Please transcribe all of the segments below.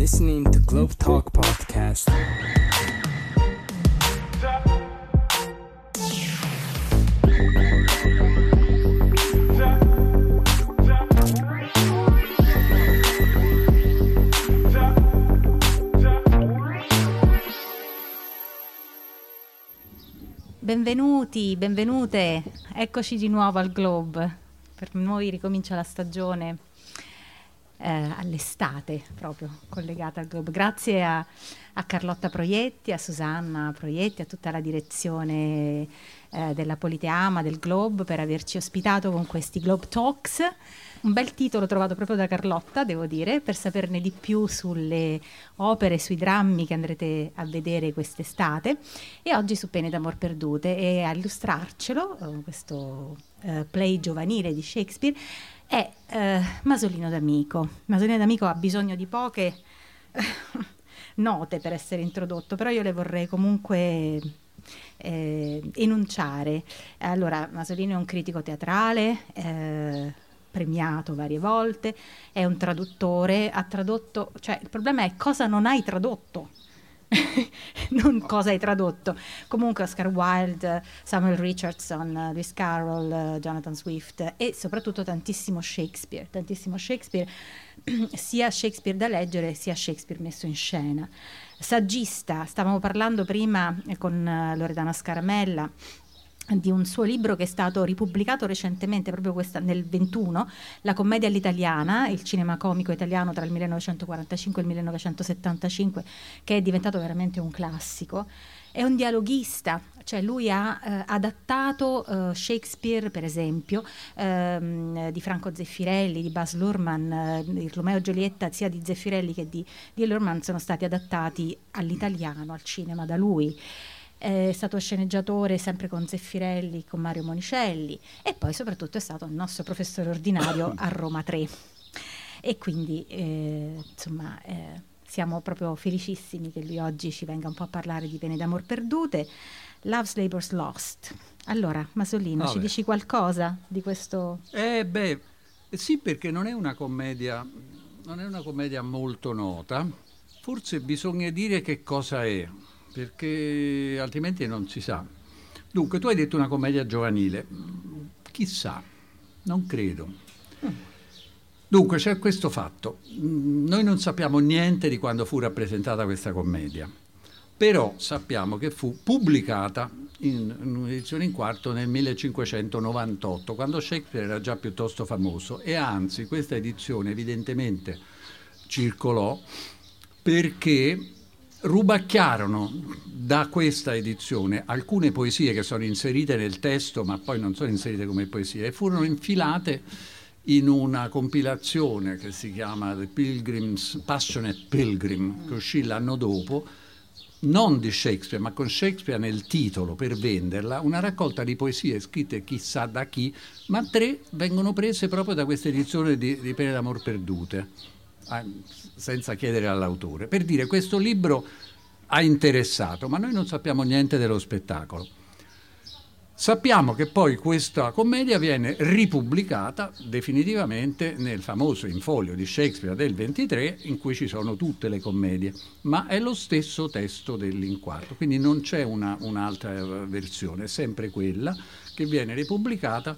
listening to Globe Talk Podcast. Benvenuti, benvenute, eccoci di nuovo al Globe. Per noi ricomincia la stagione eh, all'estate, proprio collegata al Globe. Grazie a, a, Carlotta Proietti, a Susanna Proietti, a tutta la direzione eh, della Politeama, del Globe, per averci ospitato con questi Globe Talks. Un bel titolo trovato proprio da Carlotta, devo dire, per saperne di più sulle opere, sui drammi che andrete a vedere quest'estate. E oggi su Pene d'amor perdute e a illustrarcelo, eh, questo eh, play giovanile di Shakespeare, è eh, Masolino d'Amico. Masolino d'Amico ha bisogno di poche note per essere introdotto, però io le vorrei comunque eh, enunciare. Allora, Masolino è un critico teatrale, eh, premiato varie volte, è un traduttore, ha tradotto, cioè il problema è cosa non hai tradotto. non cosa hai tradotto. Comunque Oscar Wilde, Samuel Richardson, Lewis Carroll, Jonathan Swift e soprattutto tantissimo Shakespeare, tantissimo Shakespeare, sia Shakespeare da leggere sia Shakespeare messo in scena. Saggista, stavamo parlando prima con Loredana Scaramella di un suo libro che è stato ripubblicato recentemente, proprio questa, nel 21, La commedia all'italiana, il cinema comico italiano tra il 1945 e il 1975, che è diventato veramente un classico. È un dialoghista, cioè lui ha eh, adattato eh, Shakespeare, per esempio, ehm, di Franco Zeffirelli, di Bas Luhrmann, eh, il Romeo e Giulietta, sia di Zeffirelli che di, di Luhrmann sono stati adattati all'italiano, al cinema da lui è stato sceneggiatore sempre con Zeffirelli, con Mario Monicelli e poi soprattutto è stato il nostro professore ordinario a Roma 3. E quindi eh, insomma eh, siamo proprio felicissimi che lui oggi ci venga un po' a parlare di Pene d'amor perdute. Love's Labor's Lost. Allora, Masolino, Vabbè. ci dici qualcosa di questo? Eh beh, sì, perché non è una commedia, non è una commedia molto nota. Forse bisogna dire che cosa è perché altrimenti non si sa. Dunque, tu hai detto una commedia giovanile, chissà, non credo. Dunque, c'è questo fatto. Noi non sappiamo niente di quando fu rappresentata questa commedia, però sappiamo che fu pubblicata in, in un'edizione in quarto nel 1598, quando Shakespeare era già piuttosto famoso e anzi questa edizione evidentemente circolò perché rubacchiarono da questa edizione alcune poesie che sono inserite nel testo ma poi non sono inserite come poesie e furono infilate in una compilazione che si chiama The Pilgrim's Passionate Pilgrim che uscì l'anno dopo non di Shakespeare ma con Shakespeare nel titolo per venderla una raccolta di poesie scritte chissà da chi ma tre vengono prese proprio da questa edizione di, di Pene d'amor perdute senza chiedere all'autore, per dire questo libro ha interessato, ma noi non sappiamo niente dello spettacolo. Sappiamo che poi questa commedia viene ripubblicata definitivamente nel famoso infolio di Shakespeare del 23 in cui ci sono tutte le commedie, ma è lo stesso testo dell'inquadro, quindi non c'è una, un'altra versione, è sempre quella che viene ripubblicata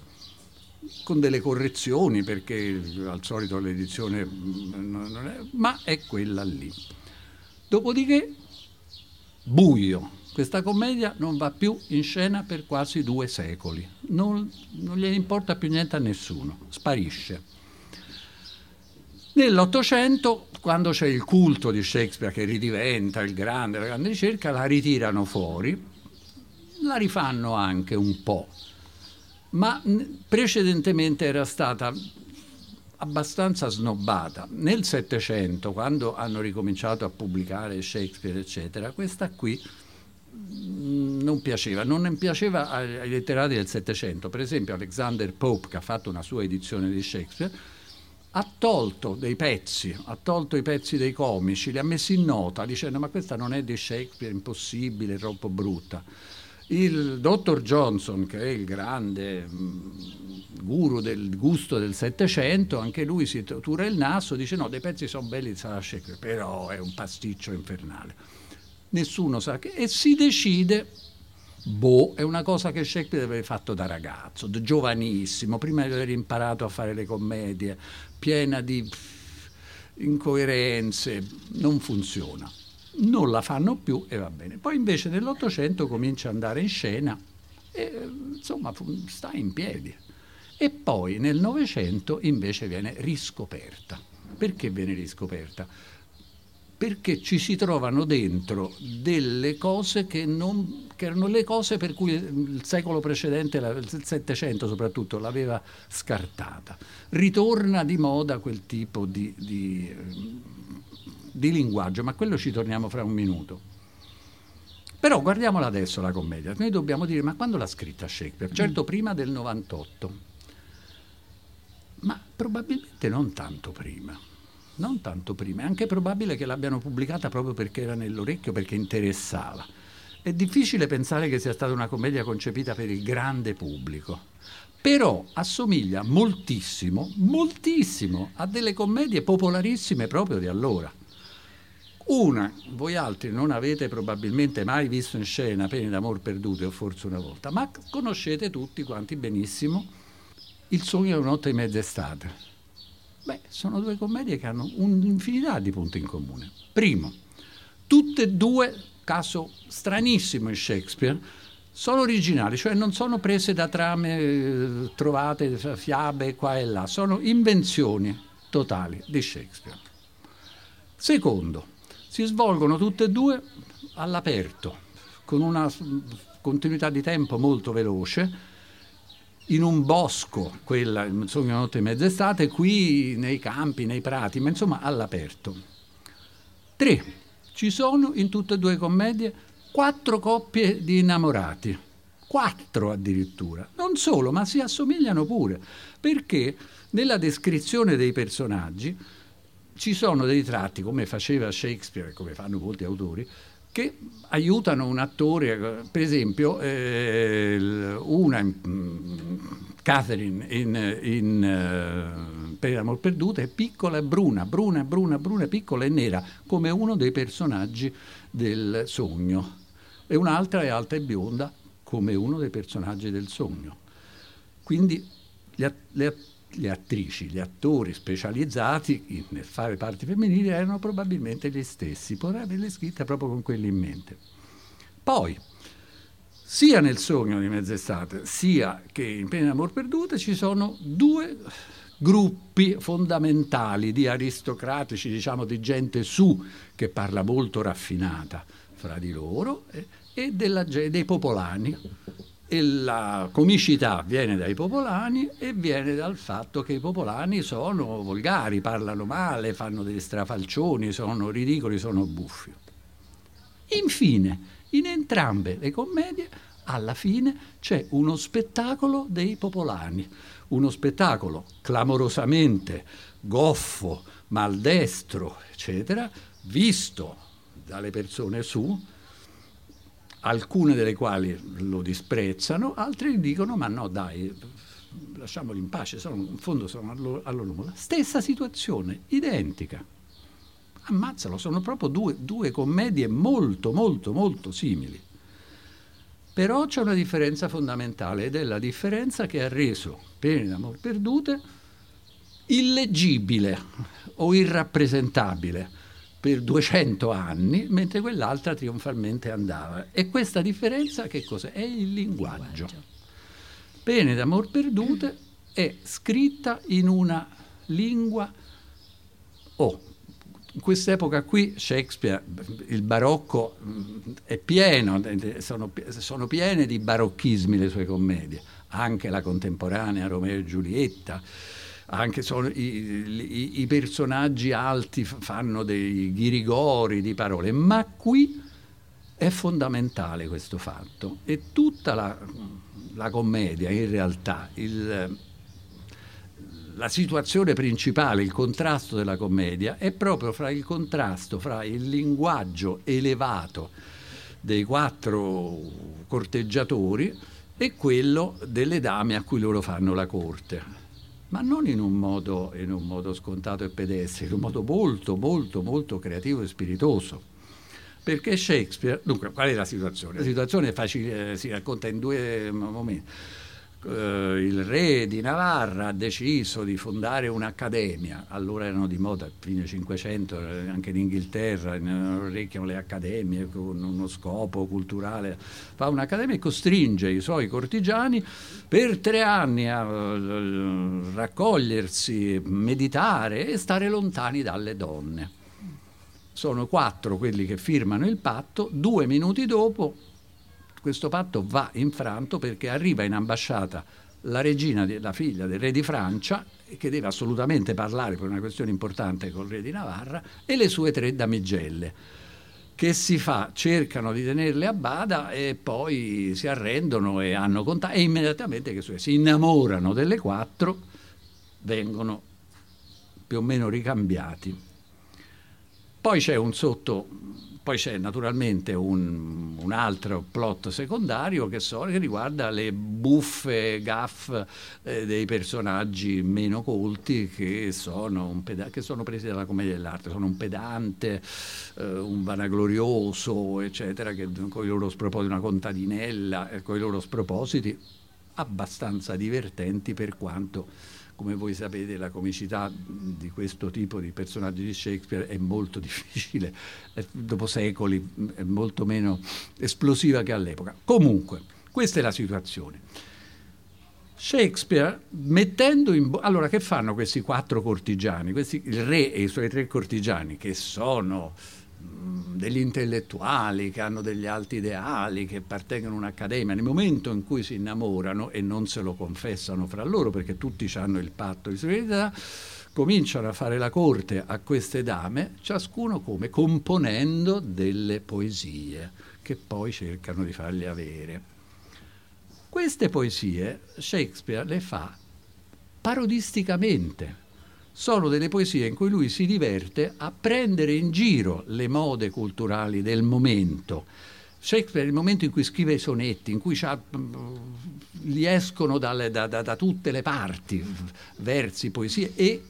con delle correzioni perché al solito l'edizione non è, ma è quella lì. Dopodiché buio. Questa commedia non va più in scena per quasi due secoli, non, non gliene importa più niente a nessuno, sparisce. Nell'Ottocento, quando c'è il culto di Shakespeare che ridiventa il grande, la grande ricerca, la ritirano fuori, la rifanno anche un po', ma precedentemente era stata abbastanza snobbata. Nel Settecento, quando hanno ricominciato a pubblicare Shakespeare, eccetera, questa qui non piaceva, non piaceva ai letterati del Settecento. Per esempio Alexander Pope, che ha fatto una sua edizione di Shakespeare, ha tolto dei pezzi, ha tolto i pezzi dei comici, li ha messi in nota dicendo ma questa non è di Shakespeare, impossibile, troppo brutta. Il dottor Johnson, che è il grande mm, guru del gusto del Settecento, anche lui si tura il naso, dice no, dei pezzi sono belli, sarà Shakespeare, però è un pasticcio infernale. Nessuno sa che... E si decide Boh, è una cosa che Shakespeare aveva fatto da ragazzo, da giovanissimo, prima di aver imparato a fare le commedie, piena di incoerenze, non funziona. Non la fanno più e va bene. Poi invece nell'Ottocento comincia ad andare in scena e insomma sta in piedi. E poi nel Novecento invece viene riscoperta. Perché viene riscoperta? perché ci si trovano dentro delle cose che, non, che, erano le cose per cui il secolo precedente, il Settecento soprattutto, l'aveva scartata. Ritorna di moda quel tipo di, di, di linguaggio, ma quello ci torniamo fra un minuto. Però guardiamola adesso la commedia. Noi dobbiamo dire, ma quando l'ha scritta Shakespeare? Certo mm. prima del 98, ma probabilmente non tanto prima non tanto prima, è anche probabile che l'abbiano pubblicata proprio perché era nell'orecchio, perché interessava. È difficile pensare che sia stata una commedia concepita per il grande pubblico, però assomiglia moltissimo, moltissimo a delle commedie popolarissime proprio di allora. Una, voi altri non avete probabilmente mai visto in scena Pene d'amor perdute o forse una volta, ma conoscete tutti quanti benissimo Il sogno di una notte di mezz'estate Beh, sono due commedie che hanno un'infinità di punti in comune. Primo, tutte e due, caso stranissimo in Shakespeare, sono originali, cioè non sono prese da trame eh, trovate, fiabe qua e là, sono invenzioni totali di Shakespeare. Secondo, si svolgono tutte e due all'aperto, con una continuità di tempo molto veloce, in un bosco, quella, il notte e mezz'estate, qui nei campi, nei prati, ma insomma all'aperto. Tre, ci sono in tutte e due commedie quattro coppie di innamorati, quattro addirittura, non solo, ma si assomigliano pure, perché nella descrizione dei personaggi ci sono dei tratti, come faceva Shakespeare, come fanno molti autori, che aiutano un attore, per esempio eh, una, Catherine in, in uh, Per l'amor perduta è piccola e bruna, bruna, bruna, bruna, piccola e nera, come uno dei personaggi del sogno, e un'altra è alta e bionda, come uno dei personaggi del sogno. Quindi le, le le attrici, gli attori specializzati nel fare parti femminili erano probabilmente gli stessi, potrei averle scritte proprio con quelli in mente. Poi, sia nel sogno di mezz'estate, sia che in Pena d'amor perdute ci sono due gruppi fondamentali di aristocratici, diciamo di gente su, che parla molto raffinata fra di loro, eh, e della, dei popolani, e la comicità viene dai popolani e viene dal fatto che i popolani sono volgari, parlano male, fanno degli strafalcioni, sono ridicoli, sono buffi. Infine, in entrambe le commedie, alla fine c'è uno spettacolo dei popolani, uno spettacolo clamorosamente goffo, maldestro, eccetera, visto dalle persone su, alcune delle quali lo disprezzano, altre dicono ma no dai, lasciamoli in pace, sono, in fondo sono all'onore. Stessa situazione, identica. Ammazzalo, sono proprio due, due commedie molto, molto, molto simili. Però c'è una differenza fondamentale ed è la differenza che ha reso Pene d'amor perdute illeggibile o irrappresentabile per 200 anni, mentre quell'altra trionfalmente andava. E questa differenza che cos'è? È il linguaggio. Pene d'amor perdute è scritta in una lingua oh, in quest'epoca qui Shakespeare, il barocco è pieno, sono, sono, piene di barocchismi le sue commedie, anche la contemporanea Romeo e Giulietta, anche sono, i, i, i, personaggi alti fanno dei ghirigori di parole, ma qui è fondamentale questo fatto. E tutta la, la commedia in realtà, il, la situazione principale, il contrasto della commedia è proprio fra il contrasto fra il linguaggio elevato dei quattro corteggiatori e quello delle dame a cui loro fanno la corte ma non in un, modo, in un modo scontato e pedestre, in un modo molto, molto, molto creativo e spiritoso. Perché Shakespeare, dunque, qual è la situazione? La situazione facile, eh, si racconta in due momenti eh, il re di Navarra ha deciso di fondare un'accademia, allora erano di moda, fine 500, eh, anche in Inghilterra orecchiano le accademie con uno scopo culturale, fa un'accademia e costringe i suoi cortigiani per tre anni a uh, raccogliersi, meditare e stare lontani dalle donne. Sono quattro quelli che firmano il patto, due minuti dopo questo patto va infranto perché arriva in ambasciata la regina, la figlia del re di Francia, che deve assolutamente parlare per una questione importante col re di Navarra, e le sue tre damigelle. Che si fa? Cercano di tenerle a bada e poi si arrendono e hanno contatto e immediatamente che si innamorano delle quattro, vengono più o meno ricambiati. Poi c'è un sotto poi c'è naturalmente un, un, altro plot secondario che, so, che riguarda le buffe gaff eh, dei personaggi meno colti che sono, peda- che sono, presi dalla commedia dell'arte. Sono un pedante, eh, un vanaglorioso, eccetera, che con i loro spropositi, una contadinella, eh, con i loro spropositi abbastanza divertenti per quanto come voi sapete la comicità di questo tipo di personaggi di Shakespeare è molto difficile, dopo secoli è molto meno esplosiva che all'epoca. Comunque, questa è la situazione. Shakespeare, mettendo in... Bo- allora, che fanno questi quattro cortigiani? Questi, il re e i suoi tre cortigiani, che sono degli intellettuali che hanno degli alti ideali, che appartengono a un'accademia, nel momento in cui si innamorano e non se lo confessano fra loro perché tutti hanno il patto di solidarietà, cominciano a fare la corte a queste dame, ciascuno come? Componendo delle poesie che poi cercano di fargli avere. Queste poesie Shakespeare le fa parodisticamente sono delle poesie in cui lui si diverte a prendere in giro le mode culturali del momento. Shakespeare, il momento in cui scrive i sonetti, in cui gli escono dalle, da, da, da tutte le parti, versi, poesie e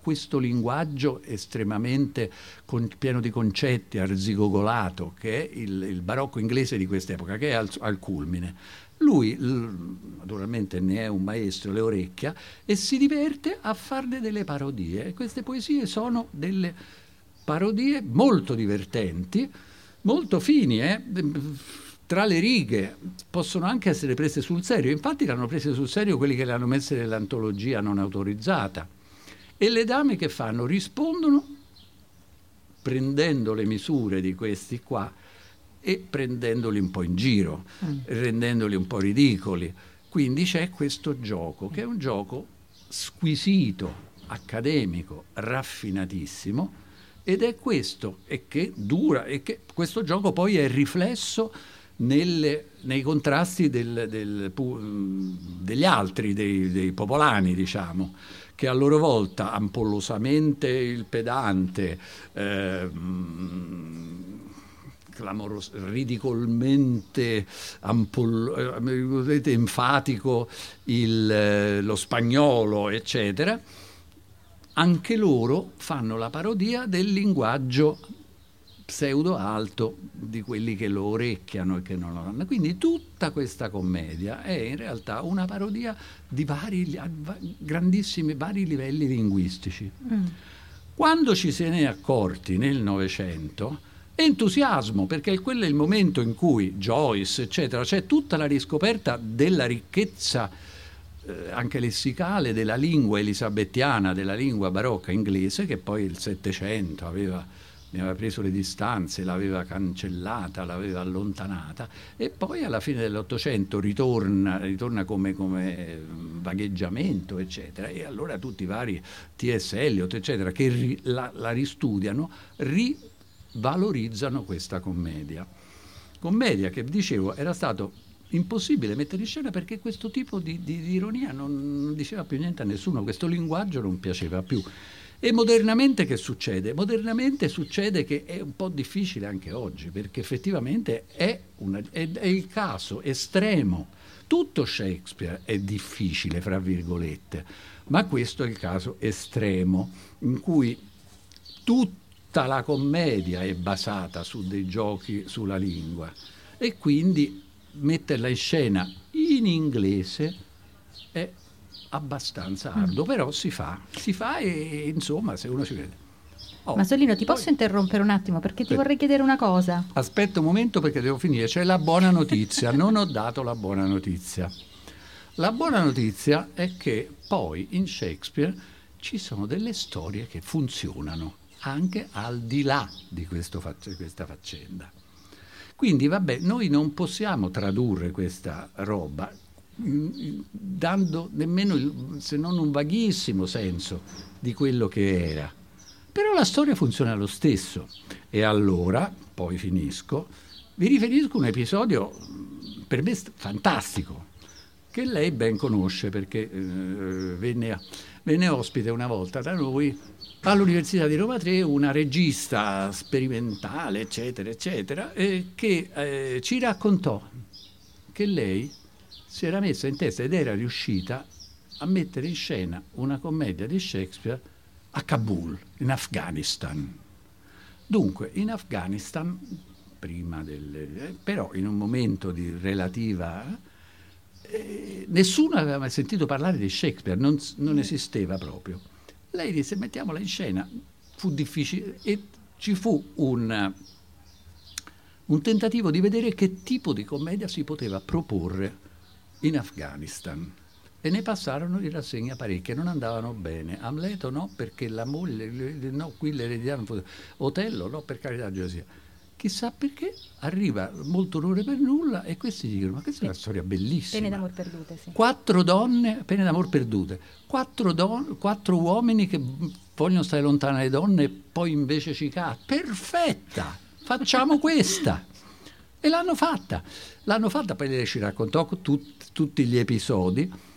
questo linguaggio estremamente con, pieno di concetti, arzigogolato, che è il, il, barocco inglese di quest'epoca, che è al, al culmine. Lui naturalmente ne è un maestro, le orecchia, e si diverte a farne delle parodie. Queste poesie sono delle parodie molto divertenti, molto fini, eh? tra le righe, possono anche essere prese sul serio. Infatti l'hanno prese sul serio quelli che le hanno messe nell'antologia non autorizzata. E le dame che fanno? Rispondono prendendo le misure di questi qua e prendendoli un po' in giro, mm. rendendoli un po' ridicoli. Quindi c'è questo gioco, che è un gioco squisito, accademico, raffinatissimo, ed è questo, e che dura, e che questo gioco poi è riflesso nelle, nei contrasti del, del, degli altri, dei, dei popolani, diciamo che a loro volta ampollosamente il pedante, eh, clamoroso, ridicolmente ampol, eh, enfatico il, eh, lo spagnolo, eccetera, anche loro fanno la parodia del linguaggio pseudo alto di quelli che lo orecchiano e che non lo hanno. Quindi tutta questa commedia è in realtà una parodia di vari, grandissimi, vari livelli linguistici. Mm. Quando ci se ne è accorti nel Novecento, entusiasmo, perché quello è il momento in cui Joyce, eccetera, c'è tutta la riscoperta della ricchezza eh, anche lessicale della lingua elisabettiana, della lingua barocca inglese, che poi il Settecento aveva, ne aveva preso le distanze, l'aveva cancellata, l'aveva allontanata, e poi alla fine dell'Ottocento ritorna, ritorna come, come, vagheggiamento, eccetera, e allora tutti i vari T.S. Eliot, eccetera, che ri, la, la ristudiano, ri, valorizzano questa commedia. Commedia che, dicevo, era stato impossibile mettere in scena perché questo tipo di, di, di ironia non, non, diceva più niente a nessuno, questo linguaggio non piaceva più. E modernamente che succede? Modernamente succede che è un po' difficile anche oggi, perché effettivamente è, una, è, è il caso estremo. Tutto Shakespeare è difficile, fra virgolette, ma questo è il caso estremo in cui tutta la commedia è basata su dei giochi sulla lingua e quindi metterla in scena in inglese è abbastanza arduo, mm. però si fa, si fa e insomma se uno ci vede. Oh, Masolino, ti poi... posso interrompere un attimo perché ti vorrei chiedere una cosa? Aspetta un momento perché devo finire, c'è la buona notizia, non ho dato la buona notizia. La buona notizia è che poi in Shakespeare ci sono delle storie che funzionano anche al di là di fac- questa faccenda. Quindi vabbè, noi non possiamo tradurre questa roba dando nemmeno il, se non un vaghissimo senso di quello che era. Però la storia funziona lo stesso. E allora, poi finisco, vi riferisco un episodio mm, per me fantastico, che lei ben conosce perché eh, venne, venne ospite una volta da noi all'Università di Roma 3 una regista sperimentale, eccetera, eccetera, eh, che eh, ci raccontò che lei si era messa in testa ed era riuscita a mettere in scena una commedia di Shakespeare a Kabul, in Afghanistan. Dunque, in Afghanistan, prima del, eh, però in un momento di relativa... Eh, nessuno aveva mai sentito parlare di Shakespeare, non, non esisteva proprio. Lei disse mettiamola in scena, fu difficile e ci fu un, un tentativo di vedere che tipo di commedia si poteva proporre in Afghanistan. E ne passarono di rassegna parecchie, non andavano bene. Amleto no, perché la moglie, no, qui l'ereditano, Otello no, per carità di sia. Chissà perché arriva molto onore per nulla e questi dicono ma questa è una storia bellissima pene d'amor perdute sì. quattro donne pene d'amor perdute. Quattro, don, quattro uomini che vogliono stare lontane dalle donne e poi invece ci cazzo perfetta! Facciamo questa! E l'hanno fatta. L'hanno fatta poi lei ci raccontò tut, tutti gli episodi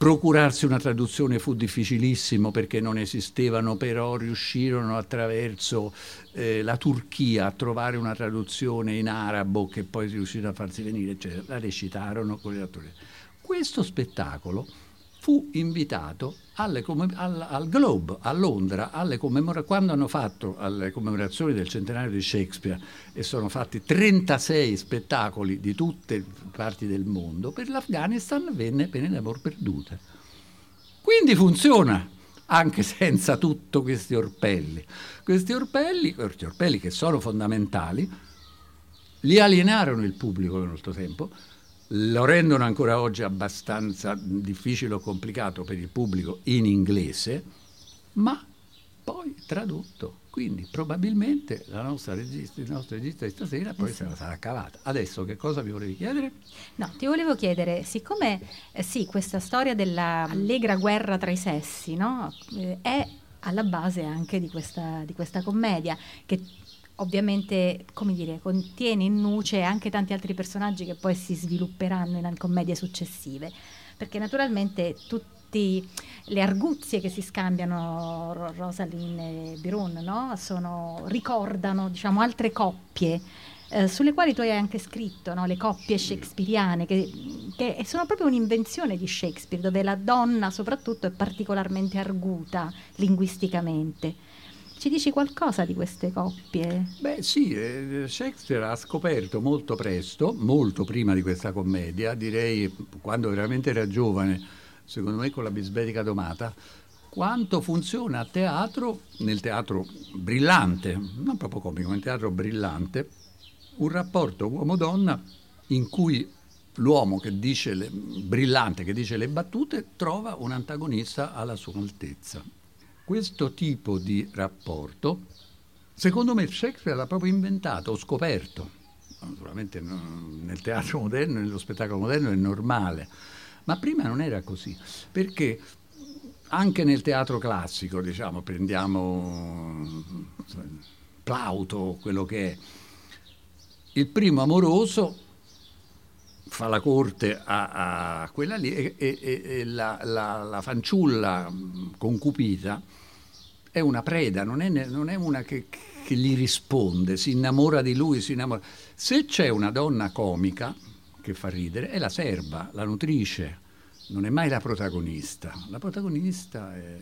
Procurarsi una traduzione fu difficilissimo perché non esistevano, però riuscirono attraverso eh, la Turchia a trovare una traduzione in arabo che poi riuscirono a farsi venire, eccetera. La recitarono con gli attori. Questo spettacolo fu invitato alle, al, al, Globe a Londra quando hanno fatto alle commemorazioni del centenario di Shakespeare e sono fatti 36 spettacoli di tutte le parti del mondo, per l'Afghanistan venne Pene d'amor perdute. Quindi funziona anche senza tutti questi orpelli. Questi orpelli, questi orpelli che sono fondamentali, li alienarono il pubblico nel nostro tempo, lo rendono ancora oggi abbastanza difficile o complicato per il pubblico in inglese, ma poi tradotto. Quindi probabilmente la nostra regista, il nostro regista di stasera poi sì. se la sarà cavata. Adesso che cosa vi volevi chiedere? No, ti volevo chiedere, siccome eh, sì, questa storia dell'allegra guerra tra i sessi no? eh, è alla base anche di questa, di questa commedia che ovviamente, come dire, contiene in nuce anche tanti altri personaggi che poi si svilupperanno in commedie successive, perché naturalmente tutte le arguzie che si scambiano Rosalind e Birun no? Sono, ricordano diciamo, altre coppie eh, sulle quali tu hai anche scritto, no? le coppie shakespeariane, che, che, sono proprio un'invenzione di Shakespeare, dove la donna soprattutto è particolarmente arguta linguisticamente. Ci dici qualcosa di queste coppie? Beh sì, eh, Shakespeare ha scoperto molto presto, molto prima di questa commedia, direi quando veramente era giovane, secondo me con la bisbetica domata, quanto funziona a teatro, nel teatro brillante, non proprio comico, nel teatro brillante, un rapporto uomo-donna in cui l'uomo che dice le, brillante, che dice le battute, trova un antagonista alla sua altezza questo tipo di rapporto, secondo me Shakespeare l'ha proprio inventato, o scoperto. Naturalmente nel teatro moderno, nello spettacolo moderno è normale, ma prima non era così, perché anche nel teatro classico, diciamo, prendiamo Plauto, quello che è, il primo amoroso fa la corte a, a quella lì e, e, e la, la, la, fanciulla concupita è una preda, non è, non è una che, che, gli risponde, si innamora di lui, si innamora. Se c'è una donna comica che fa ridere, è la serva, la nutrice, non è mai la protagonista. La protagonista è...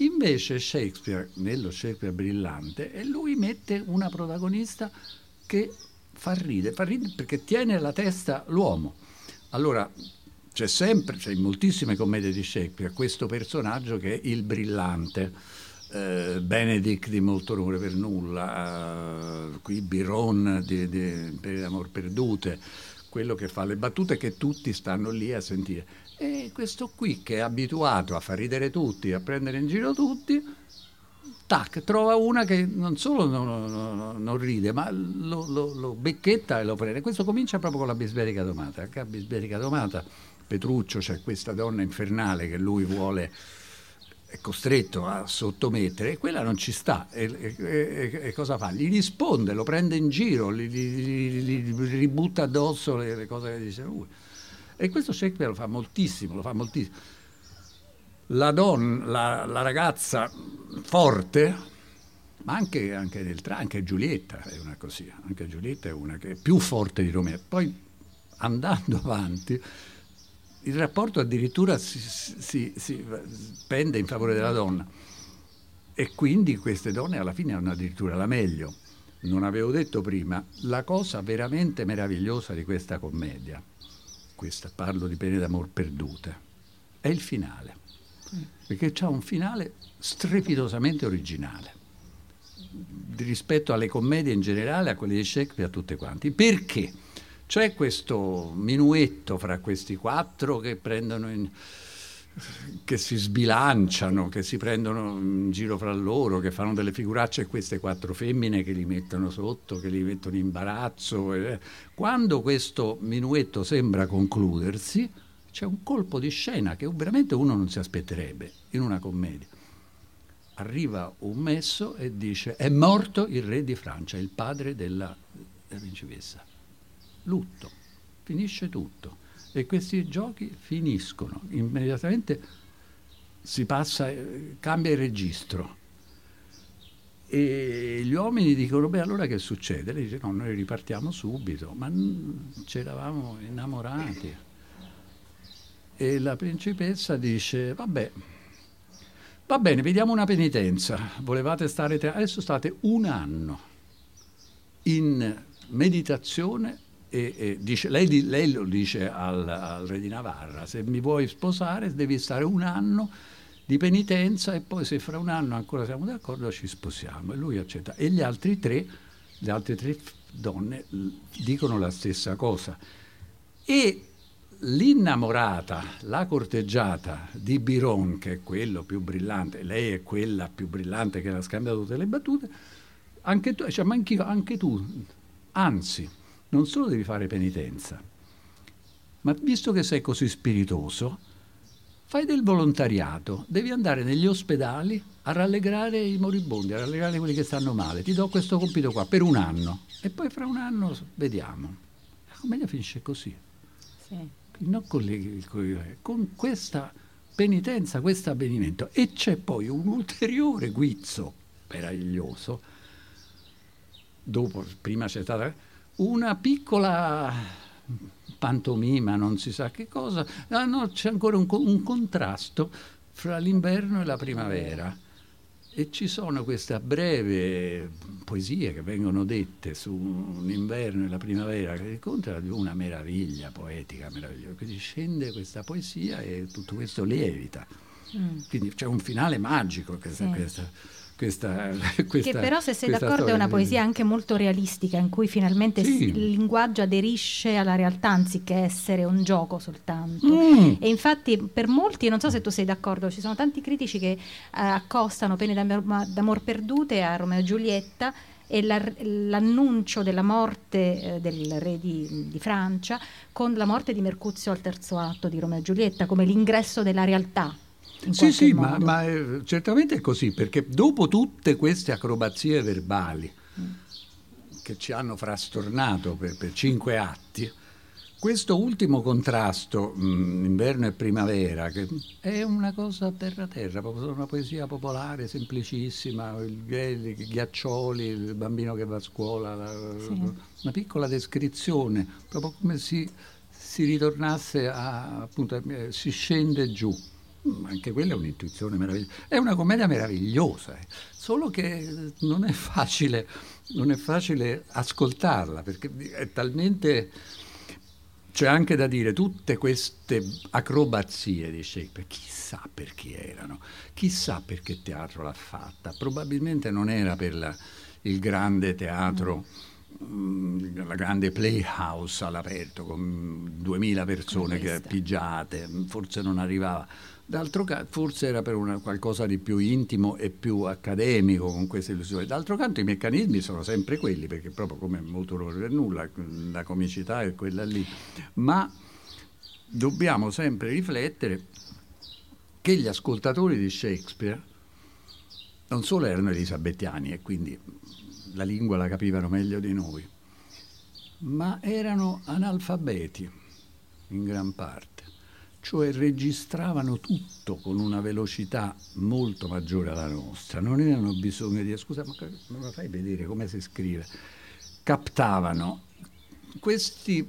Invece Shakespeare, nello Shakespeare brillante, lui mette una protagonista che fa ridere, fa ridere perché tiene alla testa l'uomo. Allora, c'è sempre, c'è in moltissime commedie di Shakespeare, questo personaggio che è il brillante. Eh, Benedict di Molto Onore per Nulla, eh, qui Biron di, di, Per l'amor perdute, quello che fa le battute che tutti stanno lì a sentire. E questo qui che è abituato a far ridere tutti, a prendere in giro tutti, tac, trova una che non solo non, non, non ride, ma lo, lo, lo, becchetta e lo prende. Questo comincia proprio con la bisberica domata. Anche a bisberica domata Petruccio c'è questa donna infernale che lui vuole costretto a sottomettere quella non ci sta e, e, e, e, cosa fa? Gli risponde, lo prende in giro, gli, gli, gli, gli ributta addosso le, le, cose che dice lui. E questo Shakespeare lo fa moltissimo, lo fa moltissimo la donna, la, la ragazza forte, ma anche, anche, nel, anche Giulietta è una così, anche Giulietta è una che è più forte di Romeo. Poi andando avanti, il rapporto addirittura si, si, si pende in favore della donna e quindi queste donne alla fine hanno addirittura la meglio. Non avevo detto prima, la cosa veramente meravigliosa di questa commedia, questa parlo di pene d'amor perdute, è il finale perché ha un finale strepitosamente originale rispetto alle commedie in generale, a quelle di Shakespeare, a tutte quanti. Perché? C'è questo minuetto fra questi quattro che prendono in, che si sbilanciano, che si prendono in giro fra loro, che fanno delle figuracce e queste quattro femmine che li mettono sotto, che li mettono in imbarazzo. Quando questo minuetto sembra concludersi, c'è un colpo di scena che veramente uno non si aspetterebbe in una commedia. Arriva un messo e dice è morto il re di Francia, il padre della principessa. Lutto, finisce tutto. E questi giochi finiscono, immediatamente si passa, cambia il registro. E gli uomini dicono, beh allora che succede? Lei dice, no, noi ripartiamo subito, ma ci eravamo innamorati. E la principessa dice, vabbè, va bene, vediamo una penitenza. Volevate stare tre adesso state un anno in meditazione e, e dice, lei, lei, lo dice al, al, re di Navarra, se mi vuoi sposare devi stare un anno di penitenza e poi se fra un anno ancora siamo d'accordo ci sposiamo. E lui accetta. E gli altri tre, le altre tre donne dicono la stessa cosa. E L'innamorata, la corteggiata di Biron, che è quello più brillante, lei è quella più brillante che ha scambiato tutte le battute, anche tu, cioè, ma anche tu, anzi, non solo devi fare penitenza, ma visto che sei così spiritoso, fai del volontariato, devi andare negli ospedali a rallegrare i moribondi, a rallegrare quelli che stanno male. Ti do questo compito qua per un anno e poi fra un anno vediamo. La commedia finisce così. Sì non con, le, con questa penitenza, questo avvenimento. E c'è poi un ulteriore guizzo meraviglioso. Dopo, prima c'è stata una piccola pantomima, non si sa che cosa, ah, no, c'è ancora un, un contrasto fra l'inverno e la primavera e ci sono queste breve poesie che vengono dette su un inverno e la primavera che incontra una meraviglia poetica, meravigliosa. Quindi scende questa poesia e tutto questo lievita. Mm. Quindi c'è un finale magico che sì. questa, questa, questa, che però se sei d'accordo è una poesia anche molto realistica in cui finalmente sì. il linguaggio aderisce alla realtà anziché essere un gioco soltanto mm. e infatti per molti non so se tu sei d'accordo ci sono tanti critici che eh, accostano Pene d'amor, d'amor perdute a Romeo e Giulietta e la, l'annuncio della morte eh, del re di, di, Francia con la morte di Mercuzio al terzo atto di Romeo e Giulietta come l'ingresso della realtà sì, sì, ma, ma eh, certamente è così, perché dopo tutte queste acrobazie verbali mm. che ci hanno frastornato per, per cinque atti, questo ultimo contrasto, mh, mm, inverno e primavera, che è una cosa terra-terra, proprio una poesia popolare, semplicissima, il, i ghiaccioli, il bambino che va a scuola, la, sì. una piccola descrizione, proprio come si, si ritornasse a, appunto, eh, si scende giù. Mm, anche quella è un'intuizione meravigliosa. È una commedia meravigliosa, eh. solo che non è facile, non è facile ascoltarla perché è talmente c'è anche da dire, tutte queste acrobazie di Shakespeare, chissà per chi erano, chissà perché teatro l'ha fatta. Probabilmente non era per la, il grande teatro, mm. la grande playhouse all'aperto con 2000 persone che pigiate, forse non arrivava D'altro canto, forse era per una, qualcosa di più intimo e più accademico con queste illusioni. D'altro canto i meccanismi sono sempre quelli, perché proprio come molto loro per nulla, la comicità è quella lì. Ma dobbiamo sempre riflettere che gli ascoltatori di Shakespeare non solo erano elisabettiani e quindi la lingua la capivano meglio di noi, ma erano analfabeti in gran parte cioè registravano tutto con una velocità molto maggiore alla nostra, non avevano bisogno di scusa, ma me lo fai vedere come si scrive? Captavano questi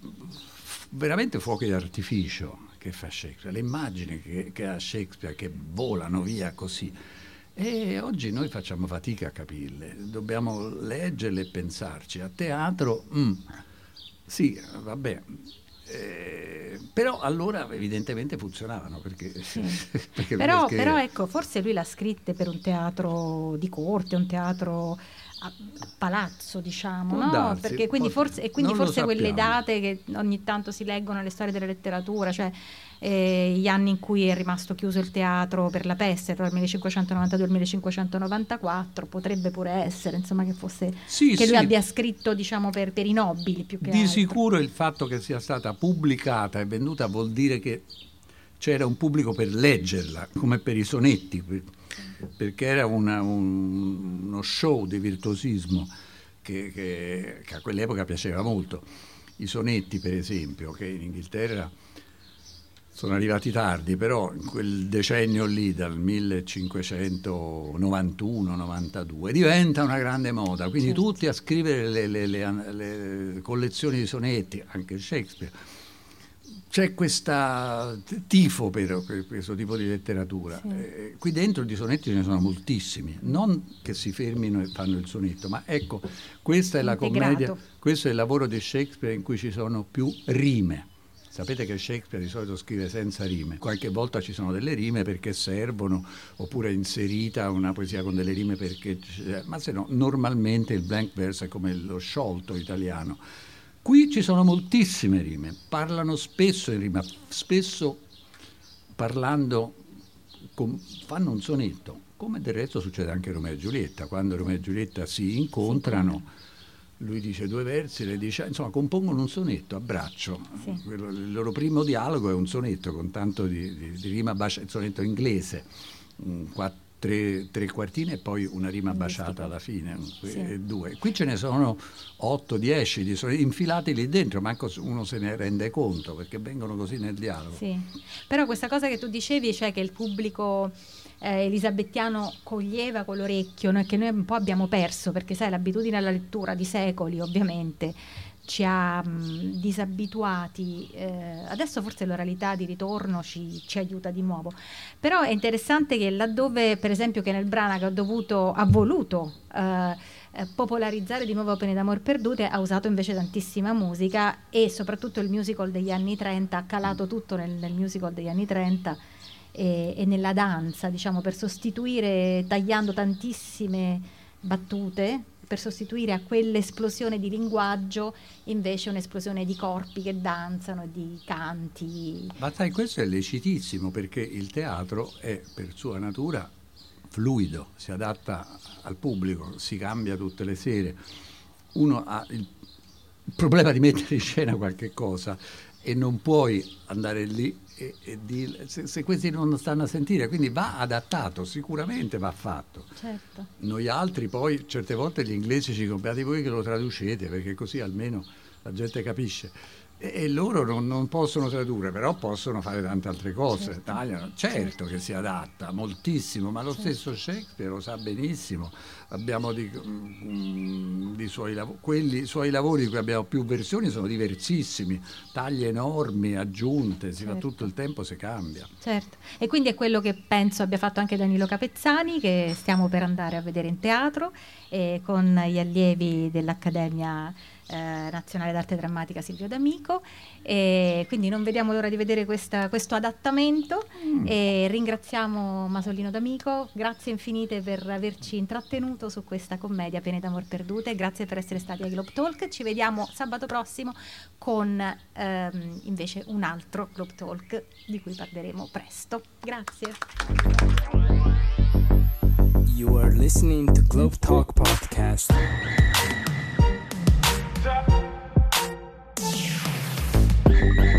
veramente fuochi d'artificio che fa Shakespeare, le immagini che, che ha Shakespeare che volano via così. E oggi noi facciamo fatica a capirle, dobbiamo leggerle e pensarci. A teatro, mm, sì, vabbè, eh, però allora evidentemente funzionavano perché, sì. perché, però, però, ecco forse lui l'ha scritta per un teatro di corte un teatro a, palazzo diciamo no? darsi, perché quindi forse, e quindi forse quelle date che ogni tanto si leggono nelle storie della letteratura cioè eh, gli anni in cui è rimasto chiuso il teatro per la peste, tra il 1592 e il 1594, potrebbe pure essere, insomma, che fosse sì, che lui abbia scritto, diciamo, per, per, i nobili più che Di altro. sicuro il fatto che sia stata pubblicata e venduta vuol dire che c'era un pubblico per leggerla, come per i sonetti, perché era una, un, uno show di virtuosismo che, che, che a quell'epoca piaceva molto. I sonetti, per esempio, che in Inghilterra sono arrivati tardi, però in quel decennio lì, dal 1591-92, diventa una grande moda, quindi certo. tutti a scrivere le, le, le, le, collezioni di sonetti, anche Shakespeare. C'è questo tifo per questo tipo di letteratura. Sì. Eh, qui dentro di sonetti ce ne sono moltissimi, non che si fermino e fanno il sonetto, ma ecco, questa è la commedia, questo è il lavoro di Shakespeare in cui ci sono più rime Sapete che Shakespeare di solito scrive senza rime, qualche volta ci sono delle rime perché servono, oppure è inserita una poesia con delle rime perché... ma se no, normalmente il blank verse è come lo sciolto italiano. Qui ci sono moltissime rime, parlano spesso in rima, spesso parlando, con, fanno un sonetto, come del resto succede anche a Romeo e Giulietta, quando Romeo e Giulietta si incontrano lui dice due versi, le dice, insomma compongono un sonetto a braccio. Sì. il loro primo dialogo è un sonetto con tanto di, di, di rima baciata, il sonetto inglese, quattro, tre, tre, quartine e poi una rima baciata alla fine, sì. due. Qui ce ne sono 8, 10 di sonetti infilati lì dentro, manco uno se ne rende conto perché vengono così nel dialogo. Sì. Però questa cosa che tu dicevi, cioè che il pubblico eh, elisabettiano coglieva con l'orecchio, noi, che noi un po' abbiamo perso, perché sai, l'abitudine alla lettura di secoli ovviamente ci ha mh, disabituati, eh, adesso forse l'oralità di ritorno ci, ci, aiuta di nuovo, però è interessante che laddove per esempio che nel Branagh ha, dovuto, ha voluto eh, popolarizzare di nuovo Opere d'amor perdute, ha usato invece tantissima musica e soprattutto il musical degli anni 30, ha calato tutto nel, nel musical degli anni 30 e, e nella danza, diciamo, per sostituire, tagliando tantissime battute, per sostituire a quell'esplosione di linguaggio invece un'esplosione di corpi che danzano di canti. Ma sai, questo è lecitissimo perché il teatro è per sua natura fluido, si adatta al pubblico, si cambia tutte le sere. Uno ha il problema di mettere in scena qualche cosa e non puoi andare lì e, e di, se, se, questi non stanno a sentire, quindi va adattato, sicuramente va fatto. Certo. Noi altri poi certe volte gli inglesi ci compiate voi che lo traducete perché così almeno la gente capisce. E loro non, non, possono tradurre, però possono fare tante altre cose. Certo, Tagliano. certo, certo che si adatta moltissimo, ma lo certo. stesso Shakespeare lo sa benissimo. Abbiamo di, um, di suoi, lav- quelli, suoi lavori di cui abbiamo più versioni sono diversissimi, tagli enormi, aggiunte, si certo. va tutto il tempo, si cambia. Certo, e quindi è quello che penso abbia fatto anche Danilo Capezzani, che stiamo per andare a vedere in teatro, eh, con gli allievi dell'Accademia eh, Nazionale d'Arte Drammatica Silvio D'Amico e quindi non vediamo l'ora di vedere questa, questo adattamento mm. e ringraziamo Masolino D'Amico, grazie infinite per averci intrattenuto su questa commedia Pene d'amor perdute, grazie per essere stati a Globe Talk, ci vediamo sabato prossimo con ehm, invece un altro Globe Talk di cui parleremo presto. Grazie. You are listening to Globe Talk Podcast. Thank you.